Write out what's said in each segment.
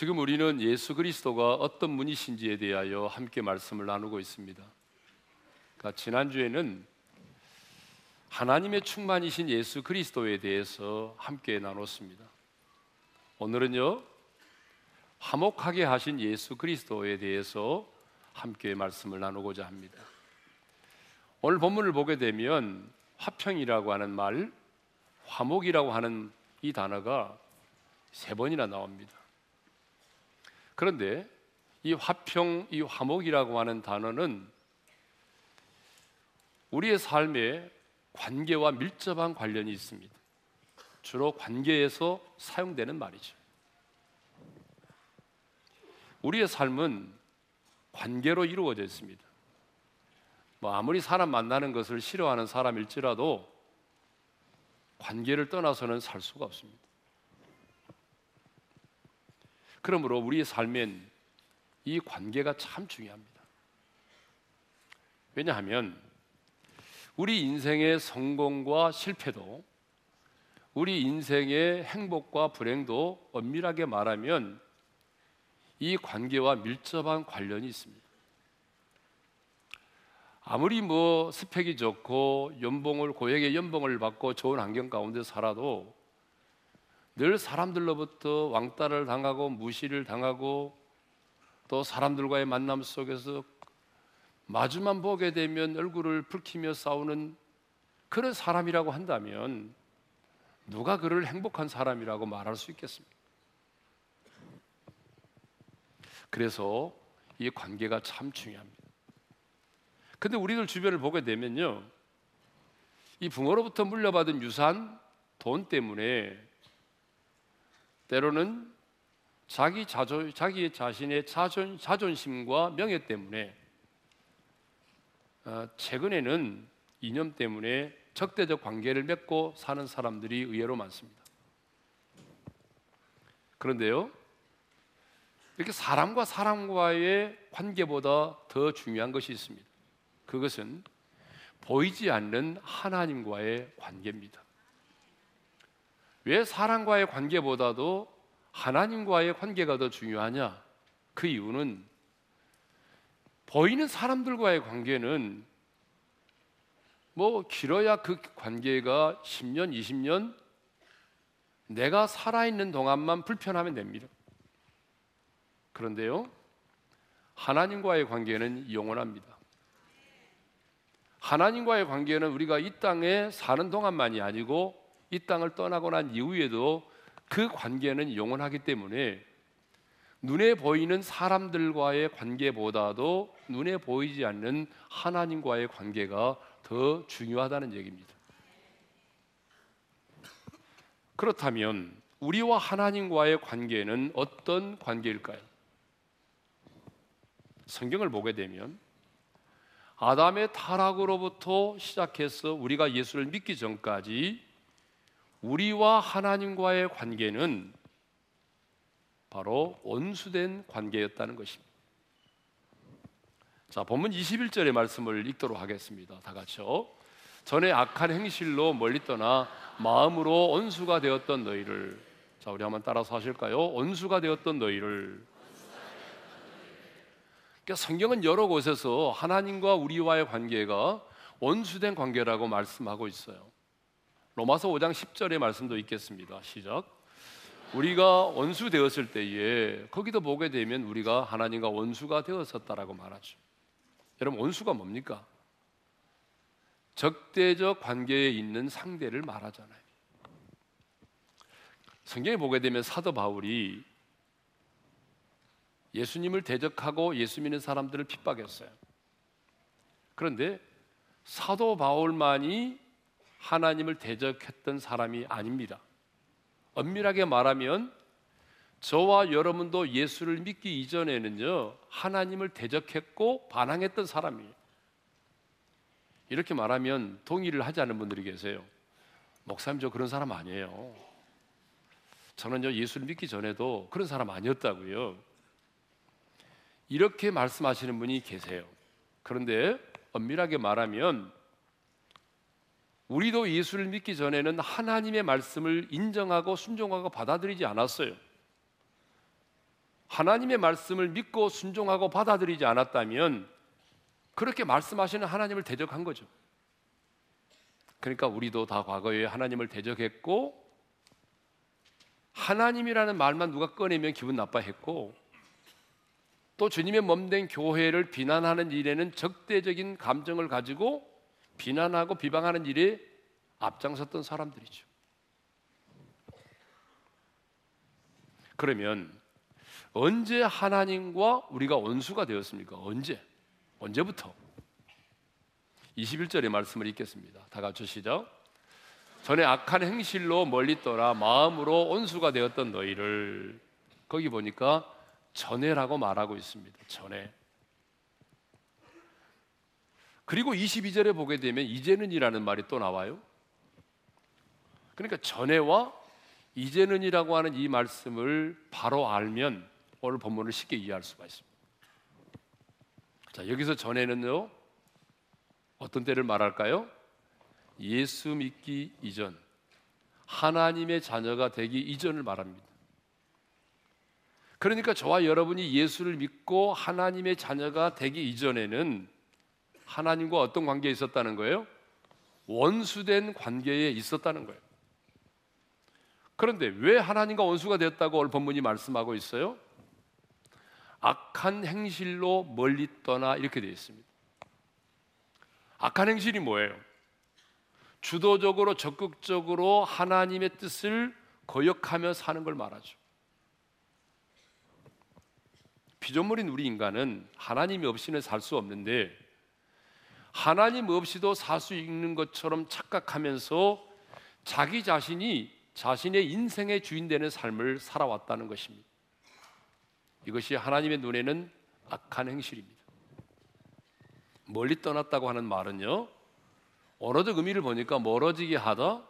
지금 우리는 예수 그리스도가 어떤 분이신지에 대하여 함께 말씀을 나누고 있습니다. 그러니까 지난주에는 하나님의 충만이신 예수 그리스도에 대해서 함께 나눴습니다. 오늘은요, 화목하게 하신 예수 그리스도에 대해서 함께 말씀을 나누고자 합니다. 오늘 본문을 보게 되면 화평이라고 하는 말, 화목이라고 하는 이 단어가 세 번이나 나옵니다. 그런데 이 화평, 이 화목이라고 하는 단어는 우리의 삶에 관계와 밀접한 관련이 있습니다. 주로 관계에서 사용되는 말이죠. 우리의 삶은 관계로 이루어져 있습니다. 뭐 아무리 사람 만나는 것을 싫어하는 사람일지라도 관계를 떠나서는 살 수가 없습니다. 그러므로 우리의 삶엔 이 관계가 참 중요합니다. 왜냐하면 우리 인생의 성공과 실패도 우리 인생의 행복과 불행도 엄밀하게 말하면 이 관계와 밀접한 관련이 있습니다. 아무리 뭐 스펙이 좋고 연봉을 고액의 연봉을 받고 좋은 환경 가운데 살아도 늘 사람들로부터 왕따를 당하고 무시를 당하고 또 사람들과의 만남 속에서 마주만 보게 되면 얼굴을 붉히며 싸우는 그런 사람이라고 한다면 누가 그를 행복한 사람이라고 말할 수 있겠습니까? 그래서 이 관계가 참 중요합니다. 근데 우리들 주변을 보게 되면요. 이 부모로부터 물려받은 유산, 돈 때문에 때로는 자기 자존, 자기 자신의 자존, 자존심과 명예 때문에 어, 최근에는 이념 때문에 적대적 관계를 맺고 사는 사람들이 의외로 많습니다. 그런데요, 이렇게 사람과 사람과의 관계보다 더 중요한 것이 있습니다. 그것은 보이지 않는 하나님과의 관계입니다. 왜 사람과의 관계보다도 하나님과의 관계가 더 중요하냐? 그 이유는 보이는 사람들과의 관계는 뭐 길어야 그 관계가 10년, 20년 내가 살아있는 동안만 불편하면 됩니다. 그런데요, 하나님과의 관계는 영원합니다. 하나님과의 관계는 우리가 이 땅에 사는 동안만이 아니고 이 땅을 떠나고 난 이후에도 그 관계는 영원하기 때문에 눈에 보이는 사람들과의 관계보다도 눈에 보이지 않는 하나님과의 관계가 더 중요하다는 얘기입니다. 그렇다면 우리와 하나님과의 관계는 어떤 관계일까요? 성경을 보게 되면 아담의 타락으로부터 시작해서 우리가 예수를 믿기 전까지 우리와 하나님과의 관계는 바로 온수된 관계였다는 것입니다. 자, 본문 21절의 말씀을 읽도록 하겠습니다. 다 같이요. 전에 악한 행실로 멀리 떠나 마음으로 온수가 되었던 너희를 자, 우리 한번 따라서 하실까요? 온수가 되었던 너희를 그러니까 성경은 여러 곳에서 하나님과 우리와의 관계가 원수된 관계라고 말씀하고 있어요. 로마서 5장 10절의 말씀도 있겠습니다. 시작. 우리가 원수 되었을 때에 거기도 보게 되면 우리가 하나님과 원수가 되었었다라고 말하죠. 여러분 원수가 뭡니까? 적대적 관계에 있는 상대를 말하잖아요. 성경에 보게 되면 사도 바울이 예수님을 대적하고 예수 믿는 사람들을 핍박했어요. 그런데 사도 바울만이 하나님을 대적했던 사람이 아닙니다. 엄밀하게 말하면 저와 여러분도 예수를 믿기 이전에는요, 하나님을 대적했고 반항했던 사람이에요. 이렇게 말하면 동의를 하지 않는 분들이 계세요. 목사님, 저 그런 사람 아니에요. 저는요, 예수를 믿기 전에도 그런 사람 아니었다고요. 이렇게 말씀하시는 분이 계세요. 그런데 엄밀하게 말하면 우리도 예수를 믿기 전에는 하나님의 말씀을 인정하고 순종하고 받아들이지 않았어요. 하나님의 말씀을 믿고 순종하고 받아들이지 않았다면 그렇게 말씀하시는 하나님을 대적한 거죠. 그러니까 우리도 다 과거에 하나님을 대적했고 하나님이라는 말만 누가 꺼내면 기분 나빠했고 또 주님의 몸된 교회를 비난하는 일에는 적대적인 감정을 가지고 비난하고 비방하는 일에 앞장섰던 사람들이죠. 그러면 언제 하나님과 우리가 원수가 되었습니까? 언제? 언제부터? 21절의 말씀을 읽겠습니다. 다 같이 시작. 전에 악한 행실로 멀리 떠나 마음으로 온수가 되었던 너희를 거기 보니까 전에라고 말하고 있습니다. 전에. 그리고 22절에 보게 되면 이제는이라는 말이 또 나와요. 그러니까 전에와 이제는이라고 하는 이 말씀을 바로 알면 오늘 본문을 쉽게 이해할 수가 있습니다. 자, 여기서 전에는요. 어떤 때를 말할까요? 예수 믿기 이전, 하나님의 자녀가 되기 이전을 말합니다. 그러니까 저와 여러분이 예수를 믿고 하나님의 자녀가 되기 이전에는 하나님과 어떤 관계에 있었다는 거예요? 원수된 관계에 있었다는 거예요. 그런데 왜 하나님과 원수가 되었다고 오늘 본문이 말씀하고 있어요? 악한 행실로 멀리 떠나 이렇게 되어 있습니다. 악한 행실이 뭐예요? 주도적으로 적극적으로 하나님의 뜻을 거역하며 사는 걸 말하죠. 피조물인 우리 인간은 하나님이 없이는 살 수 없는데 하나님 없이도 살 수 있는 것처럼 착각하면서 자기 자신이 자신의 인생의 주인 되는 삶을 살아왔다는 것입니다. 이것이 하나님의 눈에는 악한 행실입니다. 멀리 떠났다고 하는 말은요. 언어적 의미를 보니까 멀어지게 하다,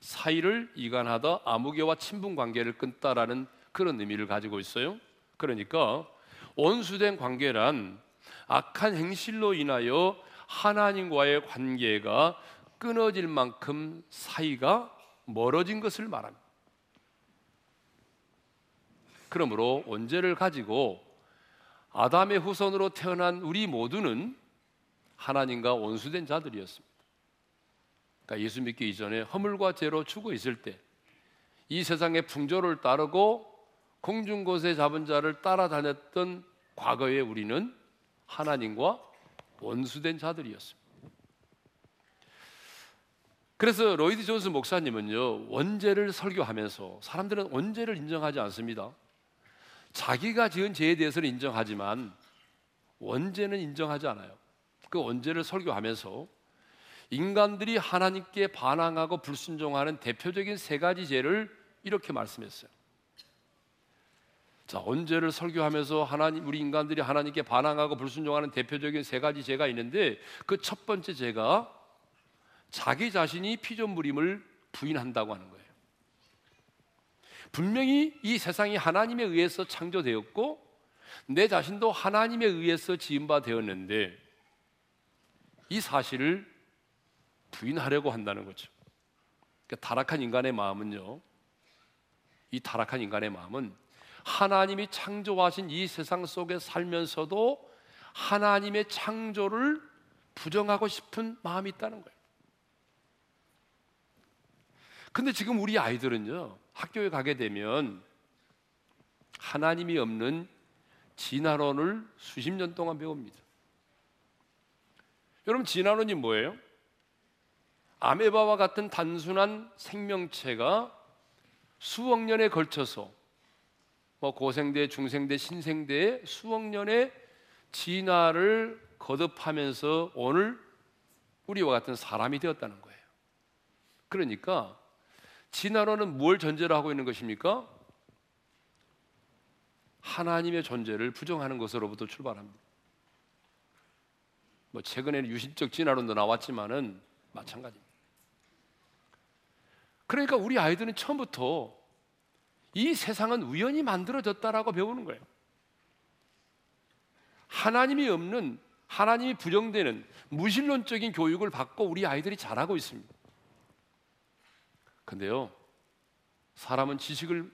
사이를 이간하다, 아무개와 친분 관계를 끊다라는 그런 의미를 가지고 있어요. 그러니까 원수된 관계란 악한 행실로 인하여 하나님과의 관계가 끊어질 만큼 사이가 멀어진 것을 말합니다. 그러므로 원죄를 가지고 아담의 후손으로 태어난 우리 모두는 하나님과 원수된 자들이었습니다. 그러니까 예수 믿기 이전에 허물과 죄로 죽어 있을 때 이 세상의 풍조를 따르고 공중 곳에 잡은 자를 따라다녔던 과거의 우리는 하나님과 원수된 자들이었습니다. 그래서 로이드 존스 목사님은요 원죄를 설교하면서 사람들은 원죄를 인정하지 않습니다. 자기가 지은 죄에 대해서는 인정하지만 원죄는 인정하지 않아요. 그 원죄를 설교하면서 인간들이 하나님께 반항하고 불순종하는 대표적인 세 가지 죄를 이렇게 말씀했어요. 자, 언제를 설교하면서 하나님 우리 인간들이 하나님께 반항하고 불순종하는 대표적인 세 가지 죄가 있는데 그 첫 번째 죄가 자기 자신이 피조물임을 부인한다고 하는 거예요. 분명히 이 세상이 하나님에 의해서 창조되었고 내 자신도 하나님에 의해서 지은 바 되었는데 이 사실을 부인하려고 한다는 거죠. 그러니까 타락한 인간의 마음은요. 이 타락한 인간의 마음은 하나님이 창조하신 이 세상 속에 살면서도 하나님의 창조를 부정하고 싶은 마음이 있다는 거예요. 근데 지금 우리 아이들은요, 학교에 가게 되면 하나님이 없는 진화론을 수십 년 동안 배웁니다. 여러분, 진화론이 뭐예요? 아메바와 같은 단순한 생명체가 수억 년에 걸쳐서 뭐 고생대, 중생대, 신생대의 수억 년의 진화를 거듭하면서 오늘 우리와 같은 사람이 되었다는 거예요. 그러니까 진화론은 뭘 전제로 하고 있는 것입니까? 하나님의 존재를 부정하는 것으로부터 출발합니다. 뭐 최근에는 유신적 진화론도 나왔지만은 마찬가지입니다. 그러니까 우리 아이들은 처음부터 이 세상은 우연히 만들어졌다라고 배우는 거예요. 하나님이 없는 하나님이 부정되는 무신론적인 교육을 받고 우리 아이들이 자라고 있습니다. 근데요, 사람은 지식을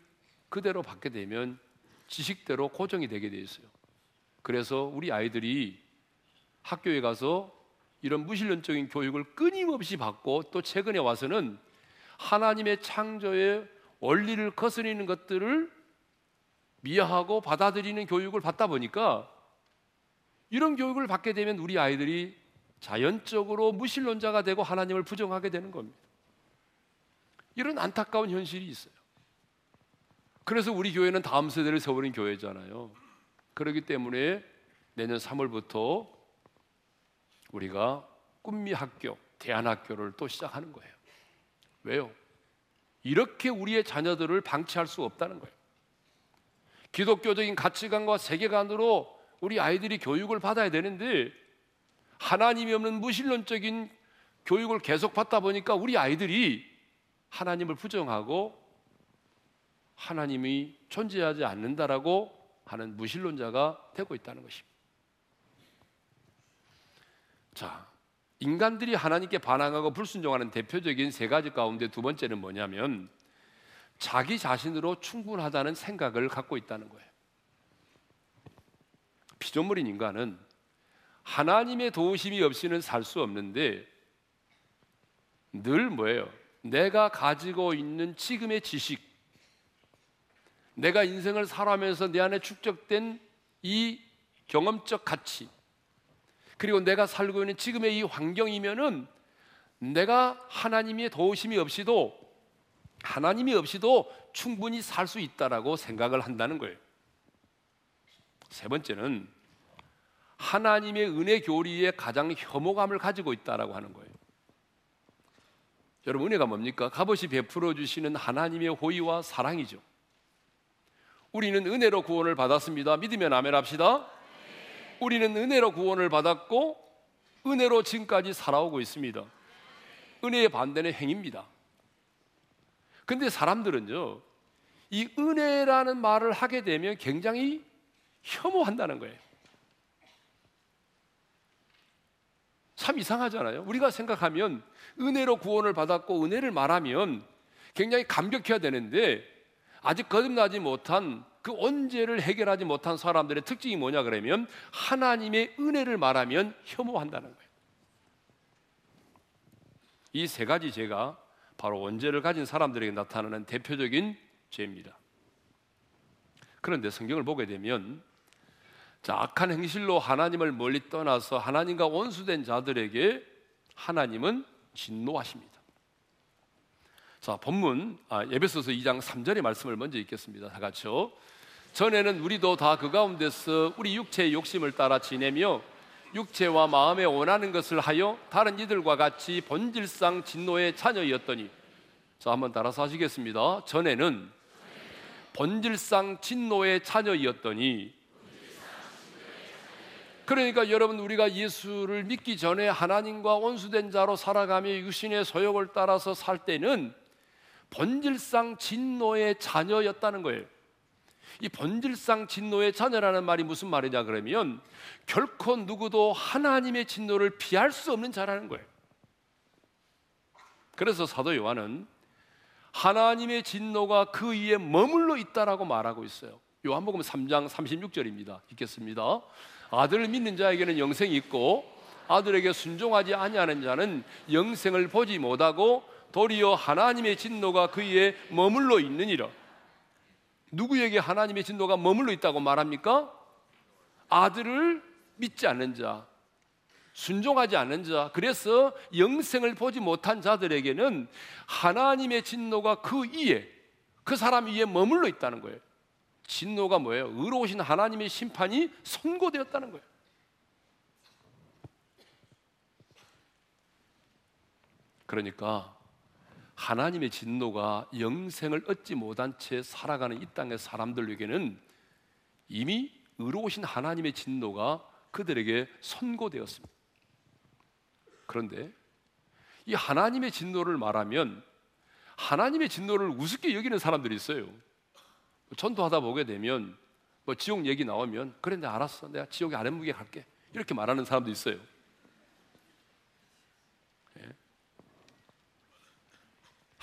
그대로 받게 되면 지식대로 고정이 되게 돼 있어요. 그래서 우리 아이들이 학교에 가서 이런 무신론적인 교육을 끊임없이 받고 또 최근에 와서는 하나님의 창조의 원리를 거스리는 것들을 미화하고 받아들이는 교육을 받다 보니까 이런 교육을 받게 되면 우리 아이들이 자연적으로 무신론자가 되고 하나님을 부정하게 되는 겁니다. 이런 안타까운 현실이 있어요. 그래서 우리 교회는 다음 세대를 세우는 교회잖아요. 그렇기 때문에 내년 3월부터 우리가 꿈미 학교, 대안학교를 또 시작하는 거예요. 왜요? 이렇게 우리의 자녀들을 방치할 수 없다는 거예요. 기독교적인 가치관과 세계관으로 우리 아이들이 교육을 받아야 되는데 하나님이 없는 무신론적인 교육을 계속 받다 보니까 우리 아이들이 하나님을 부정하고 하나님이 존재하지 않는다라고 하는 무신론자가 되고 있다는 것입니다. 자, 인간들이 하나님께 반항하고 불순종하는 대표적인 세 가지 가운데 두 번째는 뭐냐면 자기 자신으로 충분하다는 생각을 갖고 있다는 거예요. 피조물인 인간은 하나님의 도우심이 없이는 살 수 없는데 늘 뭐예요? 내가 가지고 있는 지금의 지식, 내가 인생을 살아가면서 내 안에 축적된 이 경험적 가치, 그리고 내가 살고 있는 지금의 이 환경이면은 내가 하나님의 도우심이 없이도 하나님이 없이도 충분히 살 수 있다라고 생각을 한다는 거예요. 세 번째는 하나님의 은혜 교리에 가장 혐오감을 가지고 있다라고 하는 거예요. 여러분 은혜가 뭡니까? 값없이 베풀어 주시는 하나님의 호의와 사랑이죠. 우리는 은혜로 구원을 받았습니다. 믿으면 아멘 합시다. 우리는 은혜로 구원을 받았고 은혜로 지금까지 살아오고 있습니다. 은혜의 반대는 행입니다. 근데 사람들은요, 이 은혜라는 말을 하게 되면 굉장히 혐오한다는 거예요. 참 이상하잖아요. 우리가 생각하면 은혜로 구원을 받았고 은혜를 말하면 굉장히 감격해야 되는데 아직 거듭나지 못한 그 언제를 해결하지 못한 사람들의 특징이 뭐냐 그러면 하나님의 은혜를 말하면 혐오한다는 거예요. 이 세 가지 죄가 바로 원죄를 가진 사람들에게 나타나는 대표적인 죄입니다. 그런데 성경을 보게 되면 자, 악한 행실로 하나님을 멀리 떠나서 하나님과 원수된 자들에게 하나님은 진노하십니다. 자, 본문 아, 예배소서 2장 3절의 말씀을 먼저 읽겠습니다. 다 같이요. 전에는 우리도 다 그 가운데서 우리 육체의 욕심을 따라 지내며 육체와 마음에 원하는 것을 하여 다른 이들과 같이 본질상 진노의 자녀였더니 자 한번 따라서 하시겠습니다. 전에는 본질상 진노의 자녀였더니 그러니까 여러분 우리가 예수를 믿기 전에 하나님과 원수된 자로 살아가며 육신의 소욕을 따라서 살 때는 본질상 진노의 자녀였다는 거예요. 이 본질상 진노의 자녀라는 말이 무슨 말이냐 그러면 결코 누구도 하나님의 진노를 피할 수 없는 자라는 거예요. 그래서 사도 요한은 하나님의 진노가 그 위에 머물러 있다라고 말하고 있어요. 요한복음 3장 36절입니다. 읽겠습니다. 아들을 믿는 자에게는 영생이 있고 아들에게 순종하지 아니하는 자는 영생을 보지 못하고 도리어 하나님의 진노가 그 위에 머물러 있느니라. 누구에게 하나님의 진노가 머물러 있다고 말합니까? 아들을 믿지 않는 자, 순종하지 않는 자, 그래서 영생을 보지 못한 자들에게는 하나님의 진노가 그 위에, 그 사람 위에 머물러 있다는 거예요. 진노가 뭐예요? 의로우신 하나님의 심판이 선고되었다는 거예요. 그러니까 하나님의 진노가 영생을 얻지 못한 채 살아가는 이 땅의 사람들에게는 이미 의로우신 하나님의 진노가 그들에게 선고되었습니다. 그런데 이 하나님의 진노를 말하면 하나님의 진노를 우습게 여기는 사람들이 있어요. 전도하다 보게 되면 뭐 지옥 얘기 나오면 그래 알았어 내가 지옥에 아랫무게 갈게 이렇게 말하는 사람도 있어요.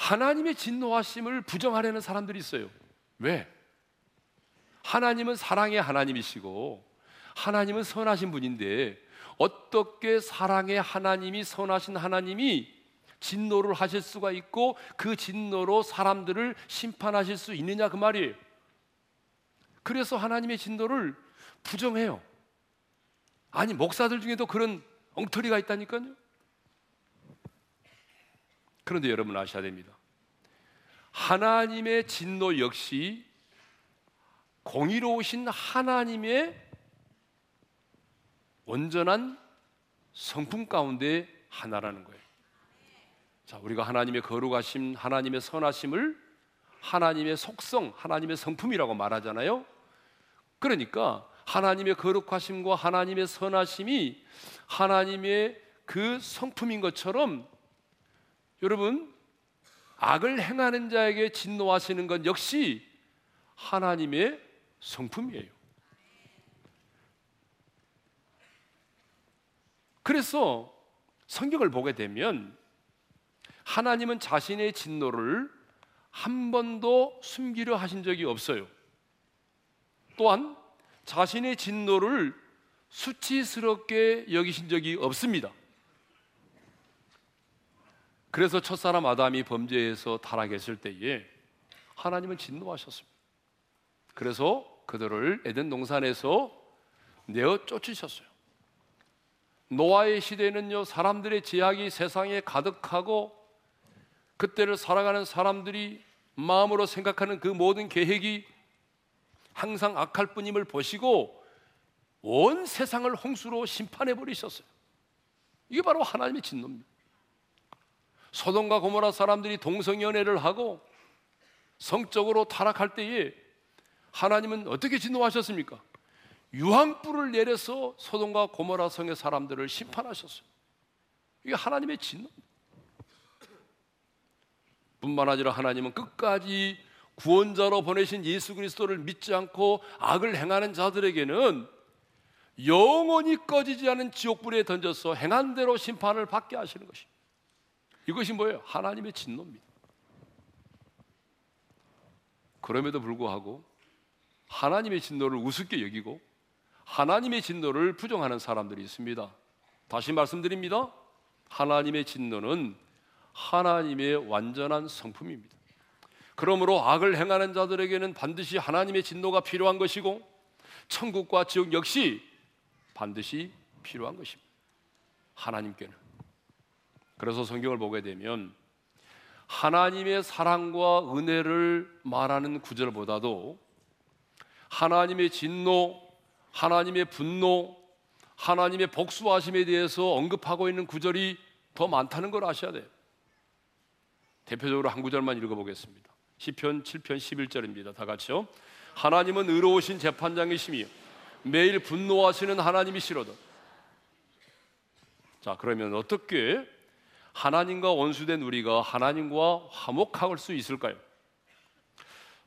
하나님의 진노하심을 부정하려는 사람들이 있어요. 왜? 하나님은 사랑의 하나님이시고 하나님은 선하신 분인데 어떻게 사랑의 하나님이 선하신 하나님이 진노를 하실 수가 있고 그 진노로 사람들을 심판하실 수 있느냐 그 말이에요. 그래서 하나님의 진노를 부정해요. 아니 목사들 중에도 그런 엉터리가 있다니까요. 그런데 여러분 아셔야 됩니다. 하나님의 진노 역시 공의로우신 하나님의 온전한 성품 가운데 하나라는 거예요. 자, 우리가 하나님의 거룩하심, 하나님의 선하심을 하나님의 속성, 하나님의 성품이라고 말하잖아요. 그러니까 하나님의 거룩하심과 하나님의 선하심이 하나님의 그 성품인 것처럼 여러분 악을 행하는 자에게 진노하시는 것 역시 하나님의 성품이에요. 그래서 성경을 보게 되면 하나님은 자신의 진노를 한 번도 숨기려 하신 적이 없어요. 또한 자신의 진노를 수치스럽게 여기신 적이 없습니다. 그래서 첫사람 아담이 범죄해서 타락했을 때에 하나님은 진노하셨습니다. 그래서 그들을 에덴 동산에서 내어 쫓으셨어요. 노아의 시대는요, 사람들의 제약이 세상에 가득하고 그때를 살아가는 사람들이 마음으로 생각하는 그 모든 계획이 항상 악할 뿐임을 보시고 온 세상을 홍수로 심판해 버리셨어요. 이게 바로 하나님의 진노입니다. 소돔과 고모라 사람들이 동성연애를 하고 성적으로 타락할 때에 하나님은 어떻게 진노하셨습니까? 유황불을 내려서 소돔과 고모라 성의 사람들을 심판하셨어요. 이게 하나님의 진노입니다. 뿐만 아니라 하나님은 끝까지 구원자로 보내신 예수 그리스도를 믿지 않고 악을 행하는 자들에게는 영원히 꺼지지 않은 지옥불에 던져서 행한 대로 심판을 받게 하시는 것입니다. 이것이 뭐예요? 하나님의 진노입니다. 그럼에도 불구하고 하나님의 진노를 우습게 여기고 하나님의 진노를 부정하는 사람들이 있습니다. 다시 말씀드립니다. 하나님의 진노는 하나님의 완전한 성품입니다. 그러므로 악을 행하는 자들에게는 반드시 하나님의 진노가 필요한 것이고 천국과 지옥 역시 반드시 필요한 것입니다. 하나님께는. 그래서 성경을 보게 되면 하나님의 사랑과 은혜를 말하는 구절보다도 하나님의 진노, 하나님의 분노, 하나님의 복수하심에 대해서 언급하고 있는 구절이 더 많다는 걸 아셔야 돼요. 대표적으로 한 구절만 읽어보겠습니다. 시편 7편 11절입니다. 다 같이요. 하나님은 의로우신 재판장이시며 매일 분노하시는 하나님이시로다. 자, 그러면 어떻게 하나님과 원수된 우리가 하나님과 화목할 수 있을까요?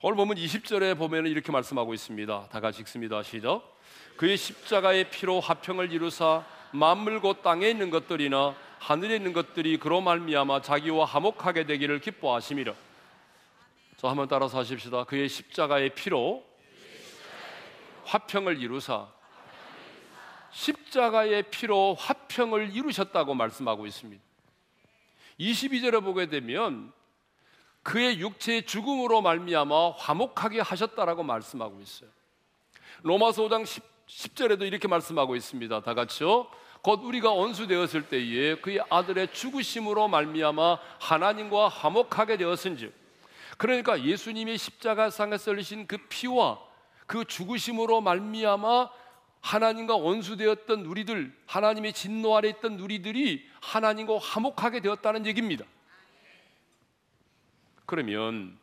오늘 보면 20절에 보면 이렇게 말씀하고 있습니다. 다 같이 읽습니다. 시작. 그의 십자가의 피로 화평을 이루사 만물 곧 땅에 있는 것들이나 하늘에 있는 것들이 그로 말미암아 자기와 화목하게 되기를 기뻐하심이라. 자, 한번 따라서 하십시다. 그의 십자가의 피로 화평을 이루사 십자가의 피로 화평을 이루셨다고 말씀하고 있습니다. 22절에 보게 되면 그의 육체의 죽음으로 말미암아 화목하게 하셨다라고 말씀하고 있어요. 로마서 5장 10, 절에도 이렇게 말씀하고 있습니다. 다 같이요. 곧 우리가 원수되었을 때에 그의 아들의 죽으심으로 말미암아 하나님과 화목하게 되었은즉 그러니까 예수님이 십자가상에 썰리신 그 피와 그 죽으심으로 말미암아 하나님과 원수되었던 우리들 하나님의 진노 아래 있던 우리들이 하나님과 화목하게 되었다는 얘기입니다. 그러면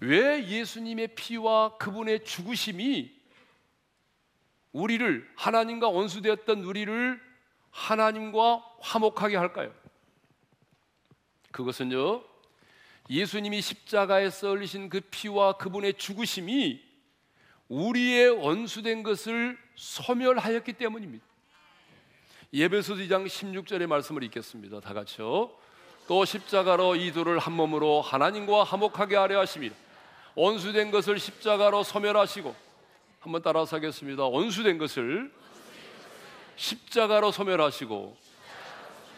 왜 예수님의 피와 그분의 죽으심이 우리를 하나님과 원수되었던 우리를 하나님과 화목하게 할까요? 그것은요. 예수님이 십자가에 썰리신 그 피와 그분의 죽으심이 우리의 원수된 것을 소멸하였기 때문입니다. 예배소 2장 16절의 말씀을 읽겠습니다. 다 같이요. 또 십자가로 이 둘을 한 몸으로 하나님과 화목하게 하려 하심이라. 원수된 것을 십자가로 소멸하시고 한번 따라서 하겠습니다. 원수된 것을 십자가로 소멸하시고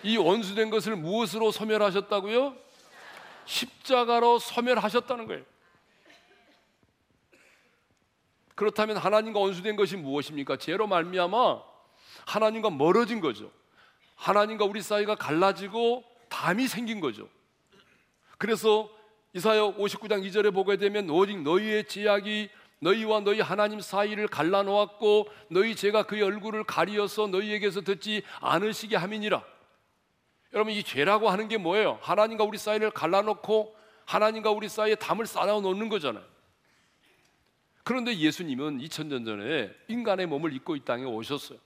이 원수된 것을 무엇으로 소멸하셨다고요? 십자가로 소멸하셨다는 거예요. 그렇다면 하나님과 원수된 것이 무엇입니까? 죄로 말미암아 하나님과 멀어진 거죠. 하나님과 우리 사이가 갈라지고 담이 생긴 거죠. 그래서 이사야 59장 2절에 보게 되면 오직 너희의 제약이 너희와 너희 하나님 사이를 갈라 놓았고 너희 죄가 그의 얼굴을 가리어서 너희에게서 듣지 않으시게 함이니라. 여러분 이 죄라고 하는 게 뭐예요? 하나님과 우리 사이를 갈라 놓고 하나님과 우리 사이에 담을 쌓아 놓는 거잖아요. 그런데 예수님은 2000년 전에 인간의 몸을 입고 이 땅에 오셨어요.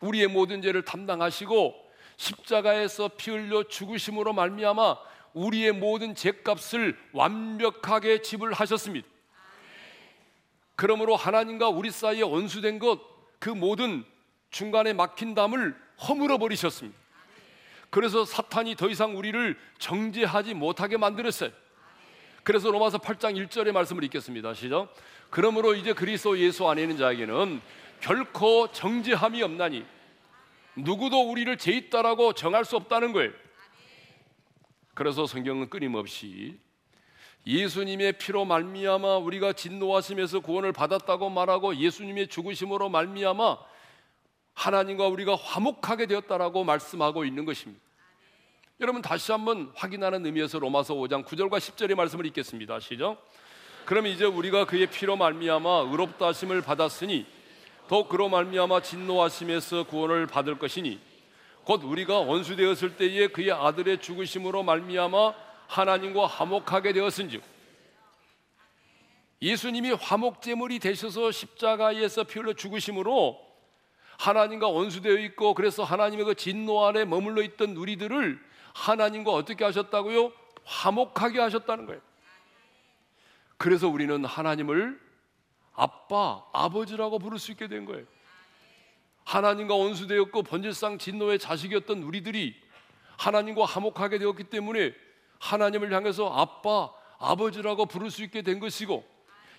우리의 모든 죄를 담당하시고 십자가에서 피 흘려 죽으심으로 말미암아 우리의 모든 죄값을 완벽하게 지불하셨습니다. 그러므로 하나님과 우리 사이에 원수된 것, 그 모든 중간에 막힌 담을 허물어 버리셨습니다. 그래서 사탄이 더 이상 우리를 정죄하지 못하게 만들었어요. 그래서 로마서 8장 1절의 말씀을 읽겠습니다. 시작. 그러므로 이제 그리스도 예수 안에 있는 자에게는 결코 정죄함이 없나니 누구도 우리를 죄 있다라고 정할 수 없다는 거예요. 그래서 성경은 끊임없이 예수님의 피로 말미암아 우리가 진노하심에서 구원을 받았다고 말하고 예수님의 죽으심으로 말미암아 하나님과 우리가 화목하게 되었다라고 말씀하고 있는 것입니다. 여러분 다시 한번 확인하는 의미에서 로마서 5장 9절과 10절의 말씀을 읽겠습니다. 시작. 그럼 이제 우리가 그의 피로 말미암아 의롭다 하심을 받았으니 더 그로 말미암아 진노하심에서 구원을 받을 것이니 곧 우리가 원수 되었을 때에 그의 아들의 죽으심으로 말미암아 하나님과 화목하게 되었은즉 예수님이 화목 제물이 되셔서 십자가에서 피 흘려 죽으심으로 하나님과 원수되어 있고 그래서 하나님의 그 진노 안에 머물러 있던 우리들을 하나님과 어떻게 하셨다고요? 화목하게 하셨다는 거예요. 그래서 우리는 하나님을 아빠, 아버지라고 부를 수 있게 된 거예요. 하나님과 원수되었고 번질상 진노의 자식이었던 우리들이 하나님과 화목하게 되었기 때문에 하나님을 향해서 아빠, 아버지라고 부를 수 있게 된 것이고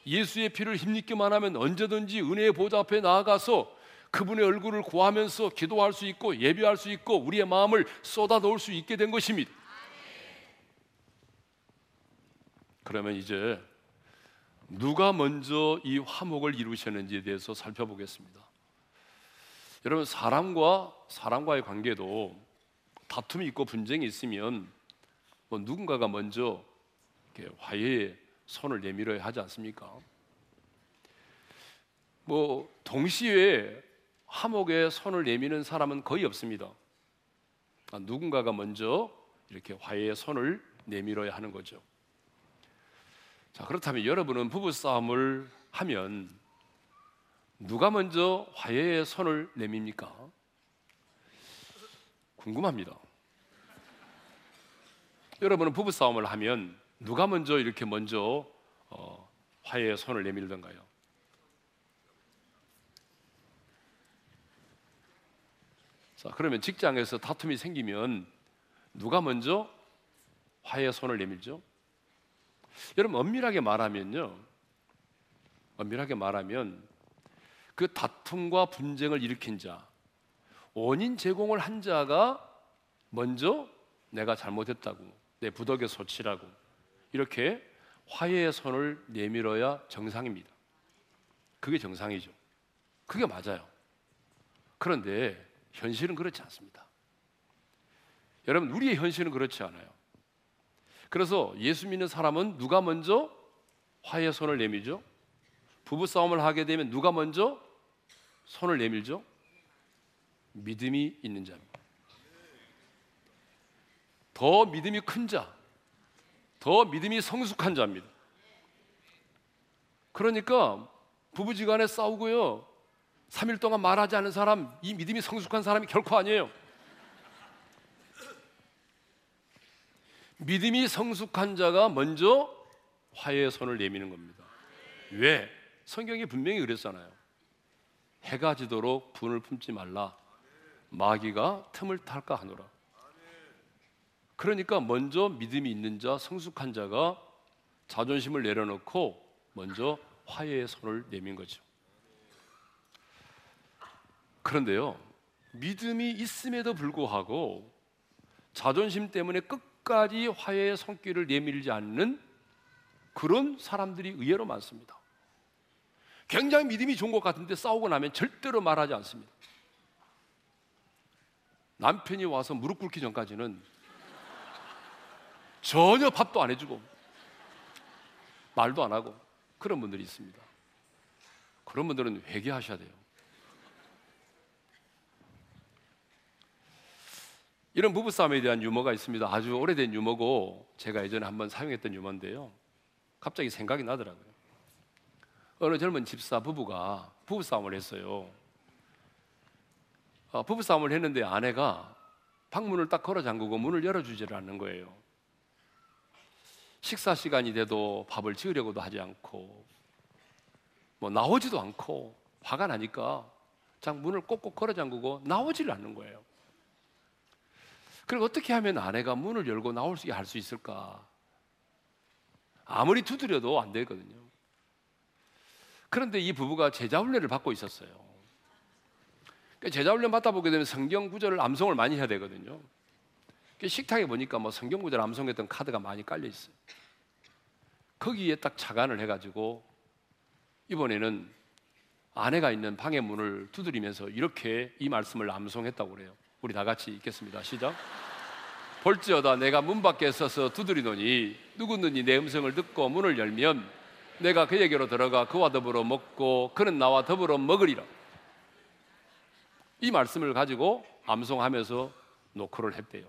예수의 피를 힘입기만 하면 언제든지 은혜의 보좌 앞에 나아가서 그분의 얼굴을 구하면서 기도할 수 있고 예배할 수 있고 우리의 마음을 쏟아 놓을 수 있게 된 것입니다. 그러면 이제 누가 먼저 이 화목을 이루셨는지에 대해서 살펴보겠습니다. 여러분 사람과 사람과의 관계도 다툼이 있고 분쟁이 있으면 뭐 누군가가 먼저 화해의 손을 내밀어야 하지 않습니까? 뭐 동시에 화목에 손을 내미는 사람은 거의 없습니다. 아, 누군가가 먼저 이렇게 화해의 손을 내밀어야 하는 거죠. 자, 그렇다면 여러분은 부부 싸움을 하면 누가 먼저 화해의 손을 내밉니까? 궁금합니다. 여러분은 부부 싸움을 하면 누가 먼저 이렇게 먼저 어, 화해의 손을 내밀던가요? 자, 그러면 직장에서 다툼이 생기면 누가 먼저 화해의 손을 내밀죠? 여러분 엄밀하게 말하면요. 엄밀하게 말하면 그 다툼과 분쟁을 일으킨 자, 원인 제공을 한 자가 먼저 내가 잘못했다고, 내 부덕의 소치라고 이렇게 화해의 손을 내밀어야 정상입니다. 그게 정상이죠. 그게 맞아요. 그런데 현실은 그렇지 않습니다. 여러분, 우리의 현실은 그렇지 않아요. 그래서 예수 믿는 사람은 누가 먼저 화해 손을 내밀죠? 부부 싸움을 하게 되면 누가 먼저 손을 내밀죠? 믿음이 있는 자입니다. 더 믿음이 큰 자, 더 믿음이 성숙한 자입니다. 그러니까 부부지간에 싸우고요. 3일 동안 말하지 않은 사람, 이 믿음이 성숙한 사람이 결코 아니에요. 믿음이 성숙한 자가 먼저 화해의 손을 내미는 겁니다. 왜? 성경이 분명히 그랬잖아요. 해가 지도록 분을 품지 말라. 마귀가 틈을 탈까 하노라. 그러니까 먼저 믿음이 있는 자, 성숙한 자가 자존심을 내려놓고 먼저 화해의 손을 내민 거죠. 그런데요, 믿음이 있음에도 불구하고 자존심 때문에 끝까지 화해의 손길을 내밀지 않는 그런 사람들이 의외로 많습니다. 굉장히 믿음이 좋은 것 같은데 싸우고 나면 절대로 말하지 않습니다. 남편이 와서 무릎 꿇기 전까지는 전혀 밥도 안 해주고 말도 안 하고 그런 분들이 있습니다. 그런 분들은 회개하셔야 돼요. 이런 부부싸움에 대한 유머가 있습니다. 아주 오래된 유머고 제가 예전에 한번 사용했던 유머인데요. 갑자기 생각이 나더라고요. 어느 젊은 집사 부부가 부부싸움을 했어요. 어, 부부싸움을 했는데 아내가 방문을 딱 걸어 잠그고 문을 열어주지를 않는 거예요. 식사 시간이 돼도 밥을 지으려고도 하지 않고 뭐 나오지도 않고 화가 나니까 장 문을 꼭꼭 걸어 잠그고 나오지를 않는 거예요. 그리고 어떻게 하면 아내가 문을 열고 나올 수 있게 할수 있을까? 아무리 두드려도 안 되거든요. 그런데 이 부부가 제자 훈련을 받고 있었어요. 그러니까 제자 훈련 받다 보게 되면 성경 구절을 암송을 많이 해야 되거든요. 식탁에 보니까 뭐 성경 구절 암송했던 카드가 많이 깔려 있어요. 거기에 딱 착안을 해가지고 이번에는 아내가 있는 방의 문을 두드리면서 이렇게 이 말씀을 암송했다고 그래요. 우리 다 같이 읽겠습니다. 시작. 볼지어다 내가 문 밖에 서서 두드리노니 누구든지 내 음성을 듣고 문을 열면 내가 그에게로 들어가 그와 더불어 먹고 그는 나와 더불어 먹으리라. 이 말씀을 가지고 암송하면서 노크를 했대요.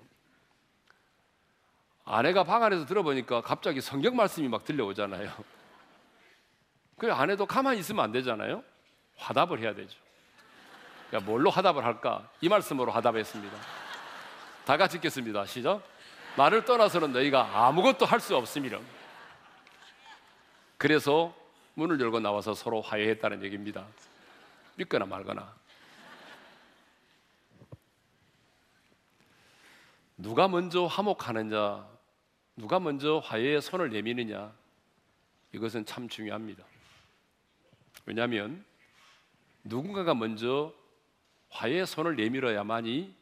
아내가 방 안에서 들어보니까 갑자기 성경 말씀이 막 들려오잖아요. 그 아내도 가만히 있으면 안 되잖아요. 화답을 해야 되죠. 그러니까 뭘로 화답을 할까? 이 말씀으로 화답했습니다. 다 같이 읽겠습니다. 시작. 나를 떠나서는 너희가 아무것도 할 수 없음이라. 그래서 문을 열고 나와서 서로 화해했다는 얘기입니다. 믿거나 말거나. 누가 먼저 화목하느냐, 누가 먼저 화해의 손을 내미느냐, 이것은 참 중요합니다. 왜냐하면 누군가가 먼저 화해의 손을 내밀어야만이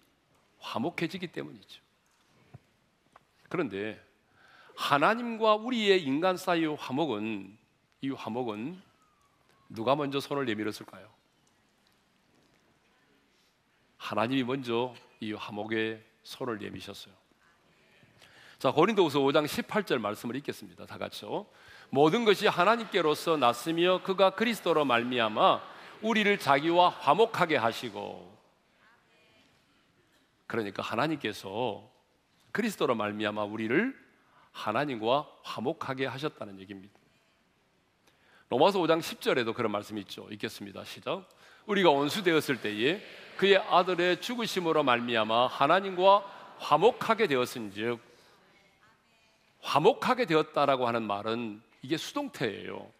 화목해지기 때문이죠. 그런데 하나님과 우리의 인간 사이의 화목은 이 화목은 누가 먼저 손을 내밀었을까요? 하나님이 먼저 이 화목에 손을 내미셨어요. 자, 고린도후서 5장 18절 말씀을 읽겠습니다. 다 같이요. 모든 것이 하나님께로서 났으며 그가 그리스도로 말미암아 우리를 자기와 화목하게 하시고 그러니까 하나님께서 그리스도로 말미암아 우리를 하나님과 화목하게 하셨다는 얘기입니다. 로마서 5장 10절에도 그런 말씀이 있죠. 읽겠습니다. 시작. 우리가 원수되었을 때에 그의 아들의 죽으심으로 말미암아 하나님과 화목하게 되었은즉 화목하게 되었다라고 하는 말은 이게 수동태예요.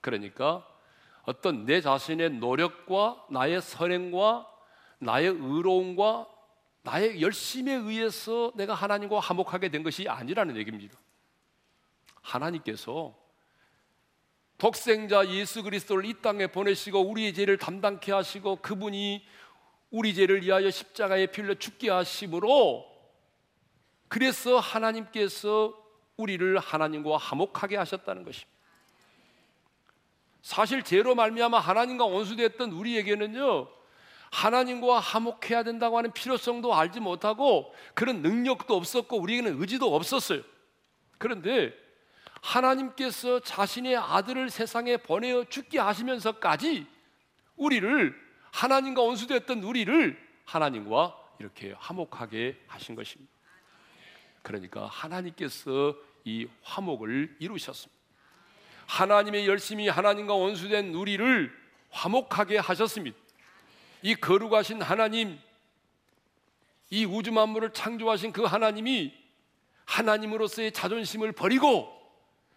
그러니까 어떤 내 자신의 노력과 나의 선행과 나의 의로움과 나의 열심에 의해서 내가 하나님과 화목하게 된 것이 아니라는 얘기입니다. 하나님께서 독생자 예수 그리스도를 이 땅에 보내시고 우리의 죄를 담당케 하시고 그분이 우리 죄를 위하여 십자가에 필려 죽게 하심으로 그래서 하나님께서 우리를 하나님과 화목하게 하셨다는 것입니다. 사실 죄로 말미암아 하나님과 원수됐던 우리에게는요. 하나님과 화목해야 된다고 하는 필요성도 알지 못하고 그런 능력도 없었고 우리에게는 의지도 없었어요. 그런데 하나님께서 자신의 아들을 세상에 보내어 죽게 하시면서까지 우리를 하나님과 원수됐던 우리를 하나님과 이렇게 화목하게 하신 것입니다. 그러니까 하나님께서 이 화목을 이루셨습니다. 하나님의 열심히 하나님과 원수된 우리를 화목하게 하셨습니다. 이 거룩하신 하나님, 이 우주 만물을 창조하신 그 하나님이 하나님으로서의 자존심을 버리고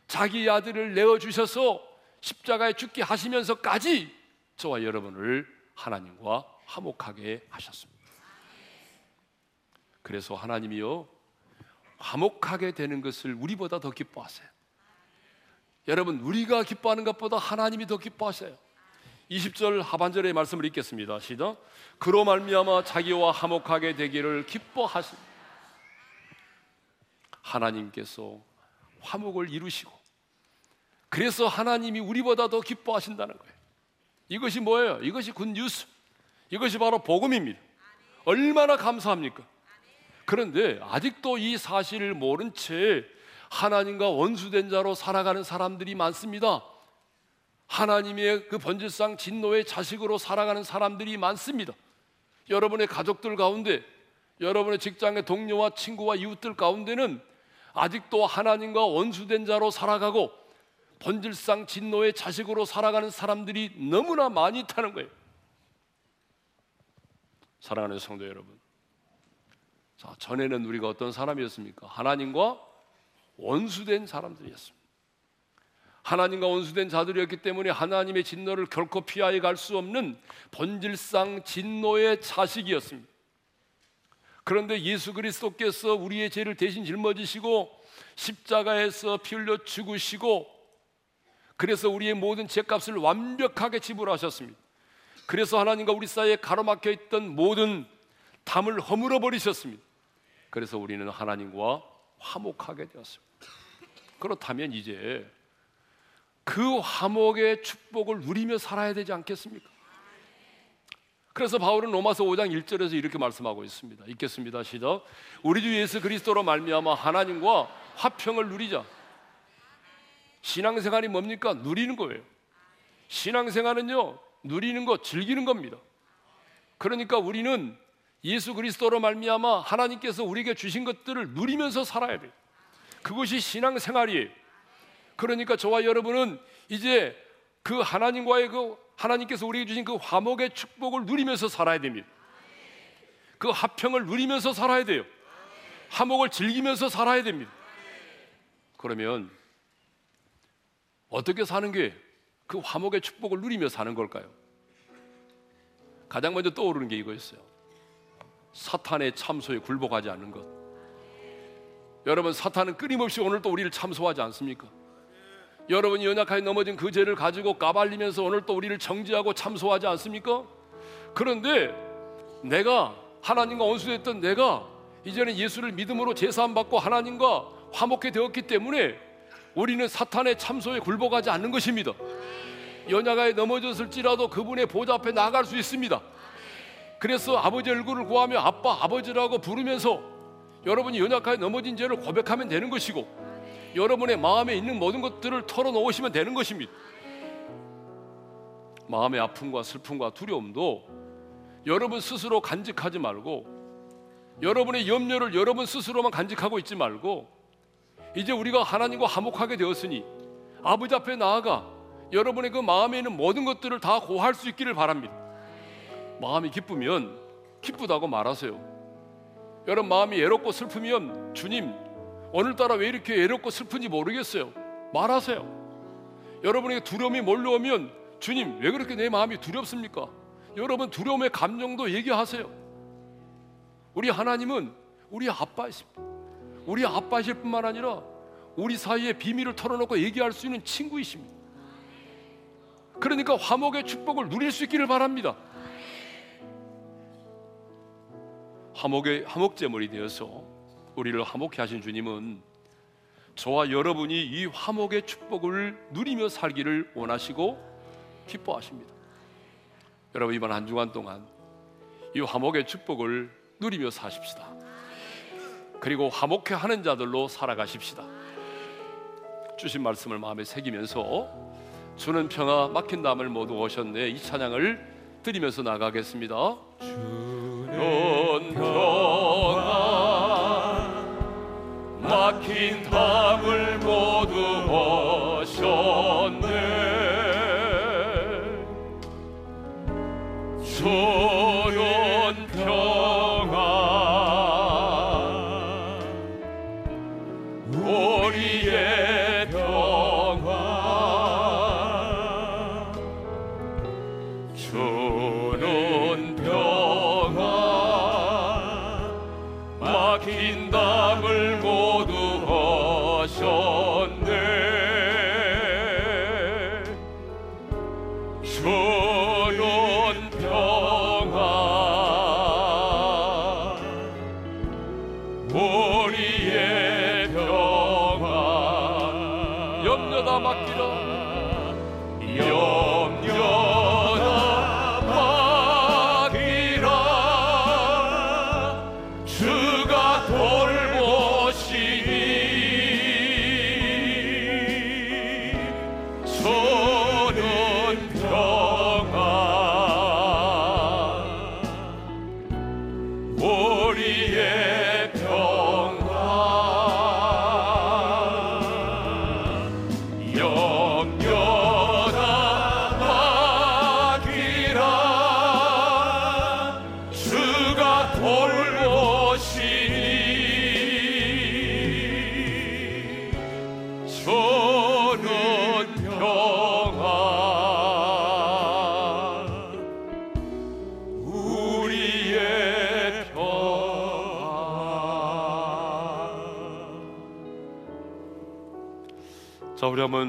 자기 아들을 내어 주셔서 십자가에 죽게 하시면서까지 저와 여러분을 하나님과 화목하게 하셨습니다. 그래서 하나님이요 화목하게 되는 것을 우리보다 더 기뻐하세요. 여러분, 우리가 기뻐하는 것보다 하나님이 더 기뻐하세요. 20절 하반절의 말씀을 읽겠습니다. 시작. 그로 말미암아 자기와 화목하게 되기를 기뻐하신 하나님께서 화목을 이루시고 그래서 하나님이 우리보다 더 기뻐하신다는 거예요. 이것이 뭐예요? 이것이 굿뉴스. 이것이 바로 복음입니다. 얼마나 감사합니까? 그런데 아직도 이 사실을 모른 채 하나님과 원수된 자로 살아가는 사람들이 많습니다. 하나님의 그 번질상 진노의 자식으로 살아가는 사람들이 많습니다. 여러분의 가족들 가운데, 여러분의 직장의 동료와 친구와 이웃들 가운데는 아직도 하나님과 원수된 자로 살아가고 번질상 진노의 자식으로 살아가는 사람들이 너무나 많이 있다는 거예요. 사랑하는 성도 여러분. 자, 전에는 우리가 어떤 사람이었습니까? 하나님과 원수된 사람들이었습니다. 하나님과 원수된 자들이었기 때문에 하나님의 진노를 결코 피하여 갈 수 없는 본질상 진노의 자식이었습니다. 그런데 예수 그리스도께서 우리의 죄를 대신 짊어지시고 십자가에서 피 흘려 죽으시고 그래서 우리의 모든 죄값을 완벽하게 지불하셨습니다. 그래서 하나님과 우리 사이에 가로막혀 있던 모든 담을 허물어 버리셨습니다. 그래서 우리는 하나님과 화목하게 되었습니다. 그렇다면 이제 그 화목의 축복을 누리며 살아야 되지 않겠습니까? 그래서 바울은 로마서 5장 1절에서 이렇게 말씀하고 있습니다. 읽겠습니다. 시작. 우리 주 예수 그리스도로 말미암아 하나님과 화평을 누리자. 신앙생활이 뭡니까? 누리는 거예요. 신앙생활은요, 누리는 것, 즐기는 겁니다. 그러니까 우리는 예수 그리스도로 말미암아 하나님께서 우리에게 주신 것들을 누리면서 살아야 돼요. 그것이 신앙생활이에요. 그러니까 저와 여러분은 이제 그 하나님과의 그 하나님께서 우리에게 주신 그 화목의 축복을 누리면서 살아야 됩니다. 그 화평을 누리면서 살아야 돼요. 화목을 즐기면서 살아야 됩니다. 그러면 어떻게 사는 게 그 화목의 축복을 누리며 사는 걸까요? 가장 먼저 떠오르는 게 이거였어요. 사탄의 참소에 굴복하지 않는 것. 여러분, 사탄은 끊임없이 오늘 또 우리를 참소하지 않습니까? 여러분이 연약하게 넘어진 그 죄를 가지고 까발리면서 오늘 또 우리를 정지하고 참소하지 않습니까? 그런데 내가 하나님과 원수됐던 내가 이제는 예수를 믿음으로 제사함 받고 하나님과 화목해 되었기 때문에 우리는 사탄의 참소에 굴복하지 않는 것입니다. 연약하게 넘어졌을지라도 그분의 보좌 앞에 나갈 수 있습니다. 그래서 아버지 얼굴을 구하며 아빠 아버지라고 부르면서 여러분이 연약하게 넘어진 죄를 고백하면 되는 것이고 여러분의 마음에 있는 모든 것들을 털어놓으시면 되는 것입니다. 마음의 아픔과 슬픔과 두려움도 여러분 스스로 간직하지 말고 여러분의 염려를 여러분 스스로만 간직하고 있지 말고 이제 우리가 하나님과 화목하게 되었으니 아버지 앞에 나아가 여러분의 그 마음에 있는 모든 것들을 다 고할 수 있기를 바랍니다. 마음이 기쁘면 기쁘다고 말하세요. 여러분 마음이 애롭고 슬프면 주님 오늘따라 왜 이렇게 애롭고 슬픈지 모르겠어요. 말하세요. 여러분에게 두려움이 몰려오면 주님 왜 그렇게 내 마음이 두렵습니까? 여러분 두려움의 감정도 얘기하세요. 우리 하나님은 우리 아빠이십니다. 우리 아빠실 뿐만 아니라 우리 사이에 비밀을 털어놓고 얘기할 수 있는 친구이십니다. 그러니까 화목의 축복을 누릴 수 있기를 바랍니다. 화목의 화목제물이 되어서 우리를 화목케 하신 주님은 저와 여러분이 이 화목의 축복을 누리며 살기를 원하시고 기뻐하십니다. 여러분 이번 한 주간 동안 이 화목의 축복을 누리며 사십시다. 그리고 화목해 하는 자들로 살아가십시다. 주신 말씀을 마음에 새기면서 주는 평화 막힌 담을 모두 오셨네 이 찬양을 드리면서 나가겠습니다. 주는 평화 막힌 담을 우리의 평화. 염려 다 맡기라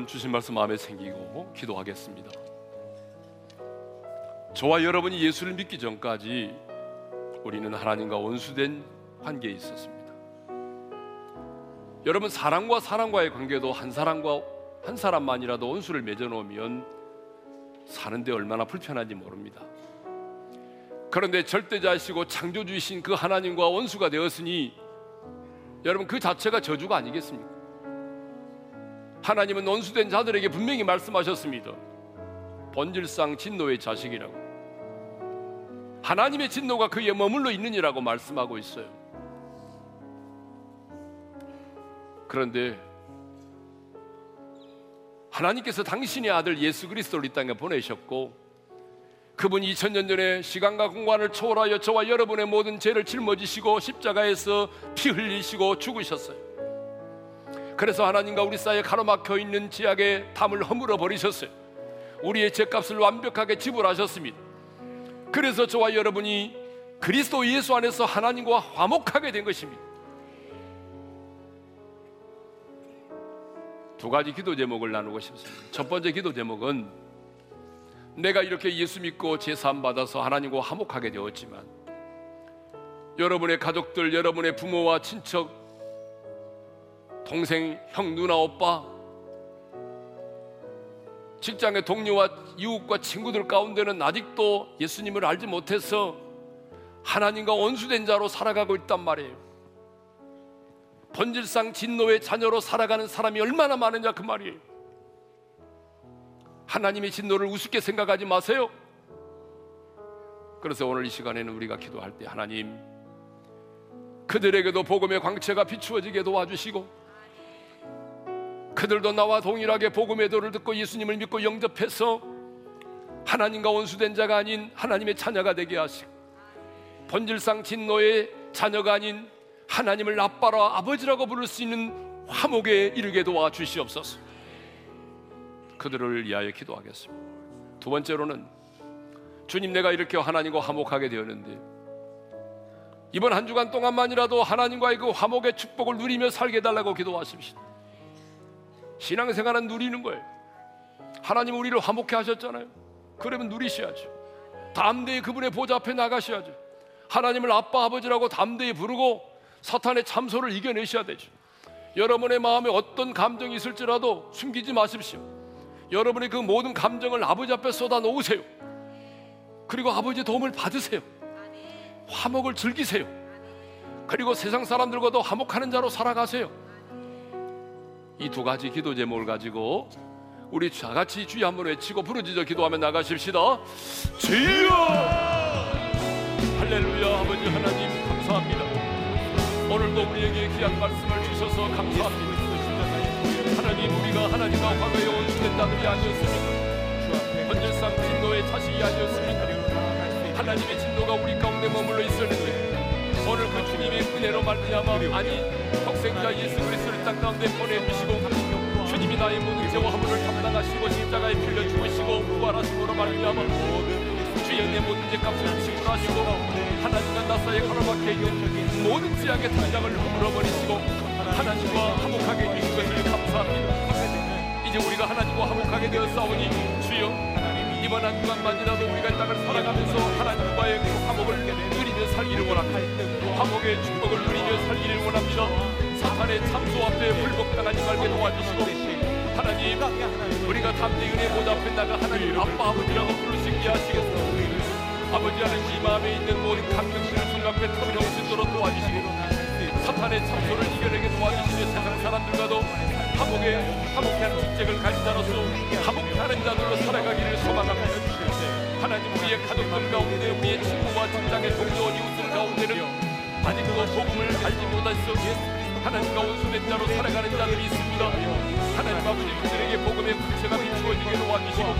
주신 말씀 마음에 생기고 기도하겠습니다. 저와 여러분이 예수를 믿기 전까지 우리는 하나님과 원수된 관계에 있었습니다. 여러분 사람과 사람과의 관계도 한 사람과 한 사람만이라도 원수를 맺어 놓으면 사는데 얼마나 불편한지 모릅니다. 그런데 절대자이시고 창조주이신 그 하나님과 원수가 되었으니 여러분 그 자체가 저주가 아니겠습니까? 하나님은 원수된 자들에게 분명히 말씀하셨습니다. 본질상 진노의 자식이라고. 하나님의 진노가 그에 머물러 있느니라고 말씀하고 있어요. 그런데 하나님께서 당신의 아들 예수 그리스도를 이 땅에 보내셨고 그분이 2000년 전에 시간과 공간을 초월하여 저와 여러분의 모든 죄를 짊어지시고 십자가에서 피 흘리시고 죽으셨어요. 그래서 하나님과 우리 사이에 가로막혀 있는 지약의 담을 허물어 버리셨어요. 우리의 죄값을 완벽하게 지불하셨습니다. 그래서 저와 여러분이 그리스도 예수 안에서 하나님과 화목하게 된 것입니다. 두 가지 기도 제목을 나누고 싶습니다. 첫 번째 기도 제목은 내가 이렇게 예수 믿고 제사함 받아서 하나님과 화목하게 되었지만 여러분의 가족들, 여러분의 부모와 친척, 동생, 형, 누나, 오빠, 직장의 동료와 이웃과 친구들 가운데는 아직도 예수님을 알지 못해서 하나님과 원수된 자로 살아가고 있단 말이에요. 본질상 진노의 자녀로 살아가는 사람이 얼마나 많으냐 그 말이에요. 하나님의 진노를 우습게 생각하지 마세요. 그래서 오늘 이 시간에는 우리가 기도할 때 하나님 그들에게도 복음의 광채가 비추어지게 도와주시고 그들도 나와 동일하게 복음의 도를 듣고 예수님을 믿고 영접해서 하나님과 원수된 자가 아닌 하나님의 자녀가 되게 하시고 본질상 진노의 자녀가 아닌 하나님을 아빠라 아버지라고 부를 수 있는 화목에 이르게 도와주시옵소서. 그들을 위하여 기도하겠습니다. 두 번째로는 주님 내가 이렇게 하나님과 화목하게 되었는데 이번 한 주간 동안만이라도 하나님과의 그 화목의 축복을 누리며 살게 달라고 기도하십시오. 신앙생활은 누리는 거예요. 하나님 우리를 화목해 하셨잖아요. 그러면 누리셔야죠. 담대히 그분의 보좌 앞에 나가셔야죠. 하나님을 아빠 아버지라고 담대히 부르고 사탄의 참소를 이겨내셔야 되죠. 여러분의 마음에 어떤 감정이 있을지라도 숨기지 마십시오. 여러분의 그 모든 감정을 아버지 앞에 쏟아 놓으세요. 그리고 아버지의 도움을 받으세요. 화목을 즐기세요. 그리고 세상 사람들과도 화목하는 자로 살아가세요. 이 두 가지 기도 제목을 가지고 우리 다 같이 주여 한번 외치고 부르짖어 기도하며 나가십시다. 주여! 할렐루야 아버지 하나님 감사합니다. 오늘도 우리에게 귀한 말씀을 주셔서 감사합니다. 하나님 우리가 하나님과 과거에 원수된 자들이 아니었습니까? 현실상 진노의 자식이 아니었습니까? 하나님의 진노가 우리 가운데 머물러 있었는데 오늘 그 주님의 은혜로 말미암아 아니 독생자 예수 그리스도를 땅 가운데 보내주시고 주님이 나의 모든 죄와 허물을 담당하시고 십자가에 빌려 죽으시고 부활하심으로 말미암아 주의 내 모든 죄 값을 지불하시고 하나님과 나 사이에 가로막혀 있는 모든 지약의 당장을 허물어버리시고 하나님과 화목하게 해주신 것을 감사합니다. 이제 우리가 하나님과 화목하게 되었사오니 주여 이번 한 주간만이라도 우리가 이 땅을 살아가면서 하나님과의 그 화목을 누리며 살기를 원합니다 화목의 축복을 누리며 살기를 원합니다. 사탄의 참소 앞에 불복당하지 말게 도와주시고 하나님 우리가 담대히 은혜 보좌 앞에 나가 하나님 아빠 아버지라고 부를 수 있게 하시겠소. 아버지 하나님 이 마음에 있는 모든 감정들을 순간에 터뜨려 수 있도록 도와주시고 사탄의 참소를 이겨내게 도와주시며 세상 사람들과도 화목해 하는 직책을 가진 자로서 화목해 하는 자들로 살아가기를 소망합니다 우리의 가족들 가운데 우리의 친구와 직장의 동료 이웃들 가운데는 아직도 복음을 알지 못했어 하나님과 원수된 자로 살아가는 자들이 있습니다. 하나님 아버지 그들에게 복음의 불체가 비추어지게 도와주시고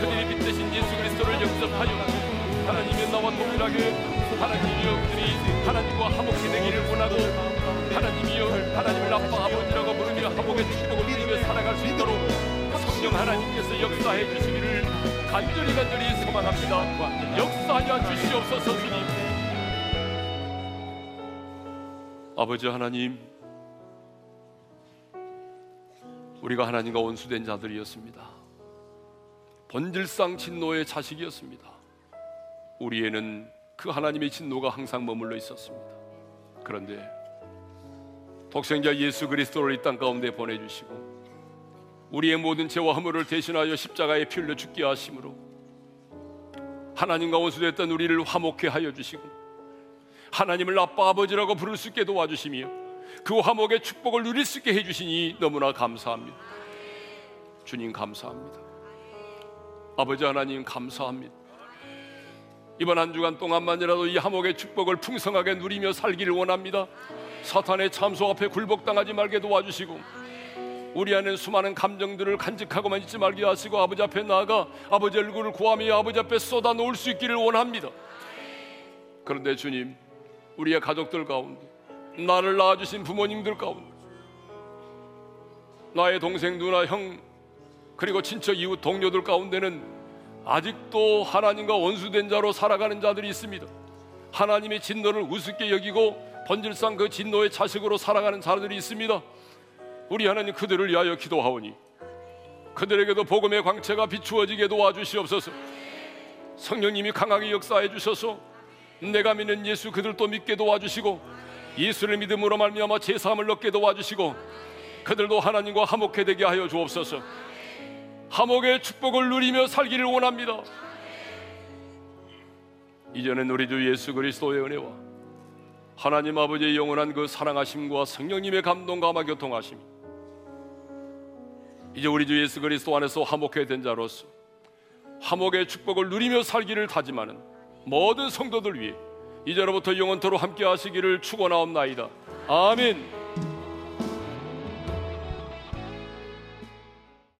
그들이 빛 대신 예수 그리스도를 영접하여 하나님의 나와 동일하게 하나님이여 그들이 하나님과 화목이 되기를 원하고 하나님이여 하나님을 아빠 아버지라고 부르며 화목의 축복을 누리며 살아갈 수 있도록 성령 하나님께서 역사해 주시기를 간절히 간절히 소망합니다 역사하여 주시옵소서 주님 아버지 하나님 우리가 하나님과 원수된 자들이었습니다. 본질상 진노의 자식이었습니다. 우리에는 그 하나님의 진노가 항상 머물러 있었습니다. 그런데 독생자 예수 그리스도를 이 땅 가운데 보내주시고 우리의 모든 죄와 허물을 대신하여 십자가에 피 흘려 죽게 하심으로 하나님과 원수됐던 우리를 화목케 하여 주시고 하나님을 아빠 아버지라고 부를 수 있게 도와주시며 그 화목의 축복을 누릴 수 있게 해주시니 너무나 감사합니다. 주님 감사합니다. 아버지 하나님 감사합니다. 이번 한 주간 동안만이라도 이 화목의 축복을 풍성하게 누리며 살기를 원합니다. 사탄의 참소 앞에 굴복당하지 말게 도와주시고 우리 안에 수많은 감정들을 간직하고만 있지 말게 하시고 아버지 앞에 나아가 아버지 얼굴을 구하며 아버지 앞에 쏟아 놓을 수 있기를 원합니다. 그런데 주님, 우리의 가족들 가운데 나를 낳아주신 부모님들 가운데 나의 동생 누나 형 그리고 친척 이웃 동료들 가운데는 아직도 하나님과 원수된 자로 살아가는 자들이 있습니다. 하나님의 진노를 우습게 여기고 본질상 그 진노의 자식으로 살아가는 자들이 있습니다. 우리 하나님 그들을 위하여 기도하오니 그들에게도 복음의 광채가 비추어지게 도와주시옵소서. 성령님이 강하게 역사해 주셔서 내가 믿는 예수 그들도 믿게 도와주시고 예수를 믿음으로 말미암아 제사함을 얻게 도와주시고 그들도 하나님과 화목해 되게 하여 주옵소서. 화목의 축복을 누리며 살기를 원합니다. 이제는 우리 주 예수 그리스도의 은혜와 하나님 아버지의 영원한 그 사랑하심과 성령님의 감동 감화 교통하심 이제 우리 주 예수 그리스도 안에서 화목해 된 자로서 화목의 축복을 누리며 살기를 다짐하는 모든 성도들 위해 이제로부터 영원토로 함께 하시기를 축원하옵나이다. 아멘.